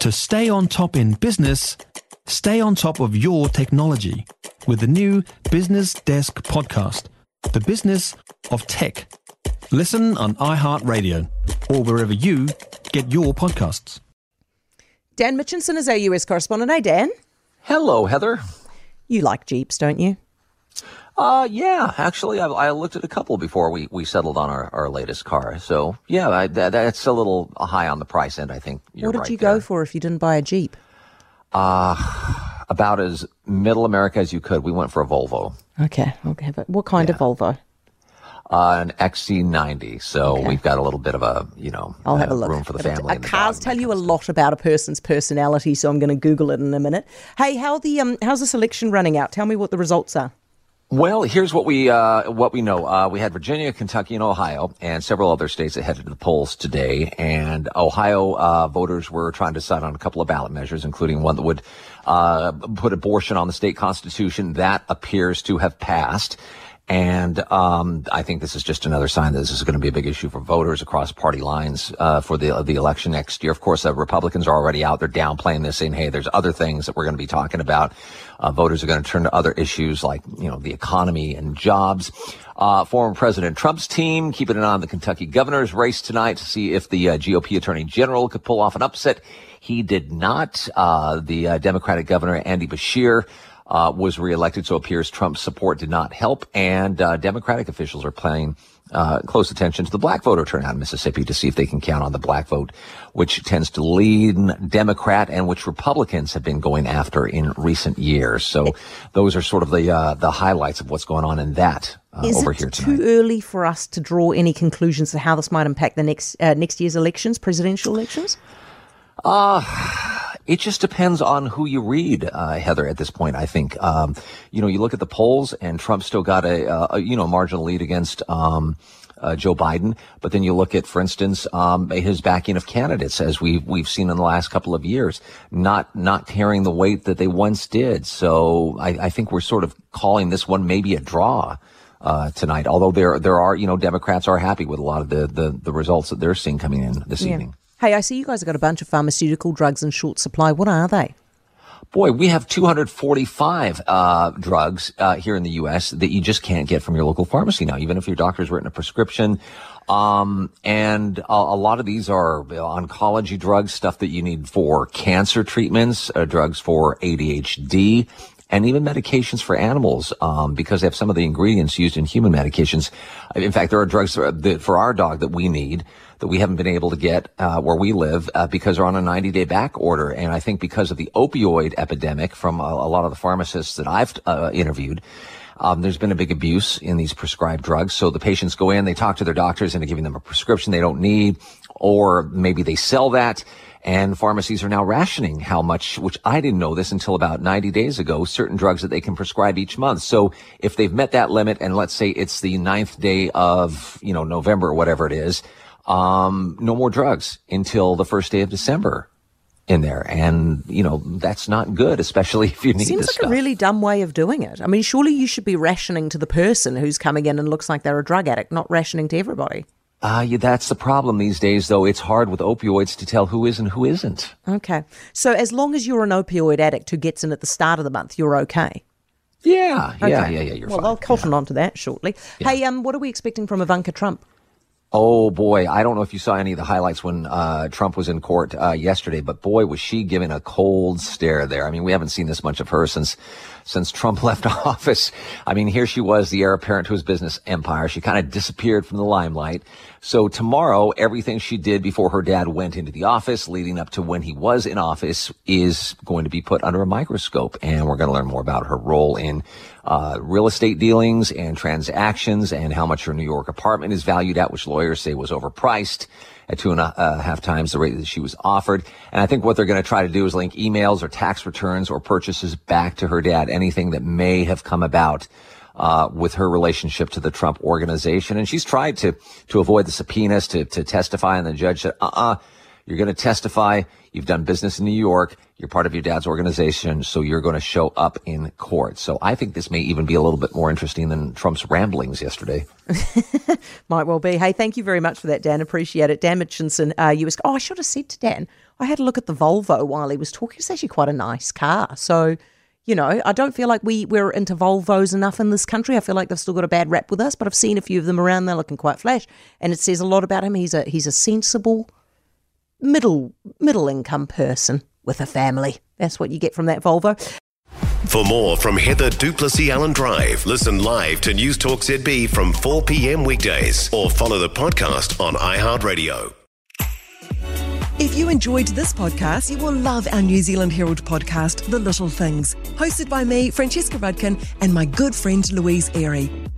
To stay on top in business, stay on top of your technology with the new Business Desk podcast, The Business of Tech. Listen on iHeartRadio or wherever you get your podcasts. Dan Mitchinson is our US correspondent. Hey, Dan. Hello, Heather. You like Jeeps, don't you? Uh, yeah, actually, I, I looked at a couple before we, we settled on our, our latest car. So, yeah, I, that, that's a little high on the price end, I think. You're what did right you there. go for if you didn't buy a Jeep? Uh, about as middle America as you could. We went for a Volvo, Okay, have it. What kind of Volvo? uh, an XC90. So Okay. we've got a little bit of a, you know, I'll have uh, a look. room for the family. uh, and the cars tell you a lot about a person's personality, so I'm going to Google it in a minute. Hey, how the um, how's this election running out? Tell me what the results are. Well, here's what we uh, what we know. Uh, we had Virginia, Kentucky, and Ohio, and several other states that headed to the polls today. And Ohio uh, voters were trying to decide on a couple of ballot measures, including one that would uh, put abortion on the state constitution. That appears to have passed. And um, I think this is just another sign that this is going to be a big issue for voters across party lines uh, for the the election next year. Of course, uh, Republicans are already out there downplaying this, saying, "Hey, there's other things that we're going to be talking about." Uh, voters are going to turn to other issues like you know the economy and jobs. Uh, former President Trump's team keeping an eye on the Kentucky governor's race tonight to see if the uh, GOP Attorney General could pull off an upset. He did not. Uh, the uh, Democratic Governor Andy Beshear uh, was reelected, so it appears Trump's support did not help. And uh, Democratic officials are paying uh, close attention to the black voter turnout in Mississippi to see if they can count on the black vote, which tends to lean Democrat and which Republicans have been going after in recent years. So those are sort of the uh, the highlights of what's going on in that uh, Is over it here too early for us to draw any conclusions to how this might impact the next uh, next year's elections, presidential elections? It just depends on who you read, uh, Heather. At this point, I think um, you know you look at the polls, and Trump still got a, uh, a you know marginal lead against um, uh, Joe Biden. But then you look at, for instance, um, his backing of candidates, as we've we've seen in the last couple of years, not not carrying the weight that they once did. So I, I think we're sort of calling this one maybe a draw. Uh, tonight, although there there are you know Democrats are happy with a lot of the the, the results that they're seeing coming in this evening. Hey, I see you guys have got a bunch of pharmaceutical drugs in short supply. What are they? Boy, we have 245 uh, drugs uh, here in the U.S. that you just can't get from your local pharmacy now, even if your doctor's written a prescription. Um, and a, a lot of these are oncology drugs, stuff that you need for cancer treatments, uh, drugs for ADHD, and even medications for animals um, because they have some of the ingredients used in human medications. In fact, there are drugs for, our dog that we need that we haven't been able to get uh, where we live uh, because they're on a 90 day back order. And I think because of the opioid epidemic from a, a lot of the pharmacists that I've uh, interviewed, um, there's been a big abuse in these prescribed drugs. So the patients go in, they talk to their doctors and they're giving them a prescription they don't need, or maybe they sell that. And pharmacies are now rationing how much, which I didn't know this until about 90 days ago, certain drugs that they can prescribe each month. So if they've met that limit and let's say it's the ninth day of, you know, November or whatever it is, um, no more drugs until the first day of December in there. And, you know, that's not good, especially if you need Seems like stuff. a really dumb way of doing it. I mean, surely you should be rationing to the person who's coming in and looks like they're a drug addict, not rationing to everybody. Uh, yeah, that's the problem these days, though. It's hard with opioids to tell who is and who isn't. Okay. So as long as you're an opioid addict who gets in at the start of the month, you're okay. Yeah, yeah, Okay. yeah, yeah. You're well, fine. I'll cotton on to that shortly. Hey, um, what are we expecting from Ivanka Trump? Oh boy, I don't know if you saw any of the highlights when uh, Trump was in court uh, yesterday, but boy, was she giving a cold stare there. I mean, we haven't seen this much of her since since Trump left office. I mean, here she was, the heir apparent to his business empire. She kind of disappeared from the limelight. So tomorrow, everything she did before her dad went into the office, leading up to when he was in office, is going to be put under a microscope, and we're going to learn more about her role in uh, real estate dealings and transactions, and how much her New York apartment is valued at, which lawyers say was overpriced at two and a uh, half times the rate that she was offered. And I think what they're going to try to do is link emails or tax returns or purchases back to her dad, anything that may have come about uh, with her relationship to the Trump organization. And she's tried to to avoid the subpoenas to to testify, and the judge said, "Uh-uh, you're going to testify. You've done business in New York. You're part of your dad's organization, so you're going to show up in court." So I think this may even be a little bit more interesting than Trump's ramblings yesterday. Might well be. Hey, thank you very much for that, Dan. Appreciate it. Dan Mitchinson, uh, US. Oh, I should have said to Dan, I had a look at the Volvo while he was talking. It's actually quite a nice car. So, you know, I don't feel like we, we're into Volvos enough in this country. I feel like they've still got a bad rap with us, but I've seen a few of them around. They're looking quite flash. And it says a lot about him. He's a he's a sensible, middle middle income person with a family. That's what you get from that Volvo. For more from Heather du Plessis-Allen Drive, listen live to News Talk ZB from 4 p.m. weekdays or follow the podcast on iHeartRadio. If you enjoyed this podcast, you will love our New Zealand Herald podcast, The Little Things, hosted by me, Francesca Rudkin, and my good friend Louise Airy.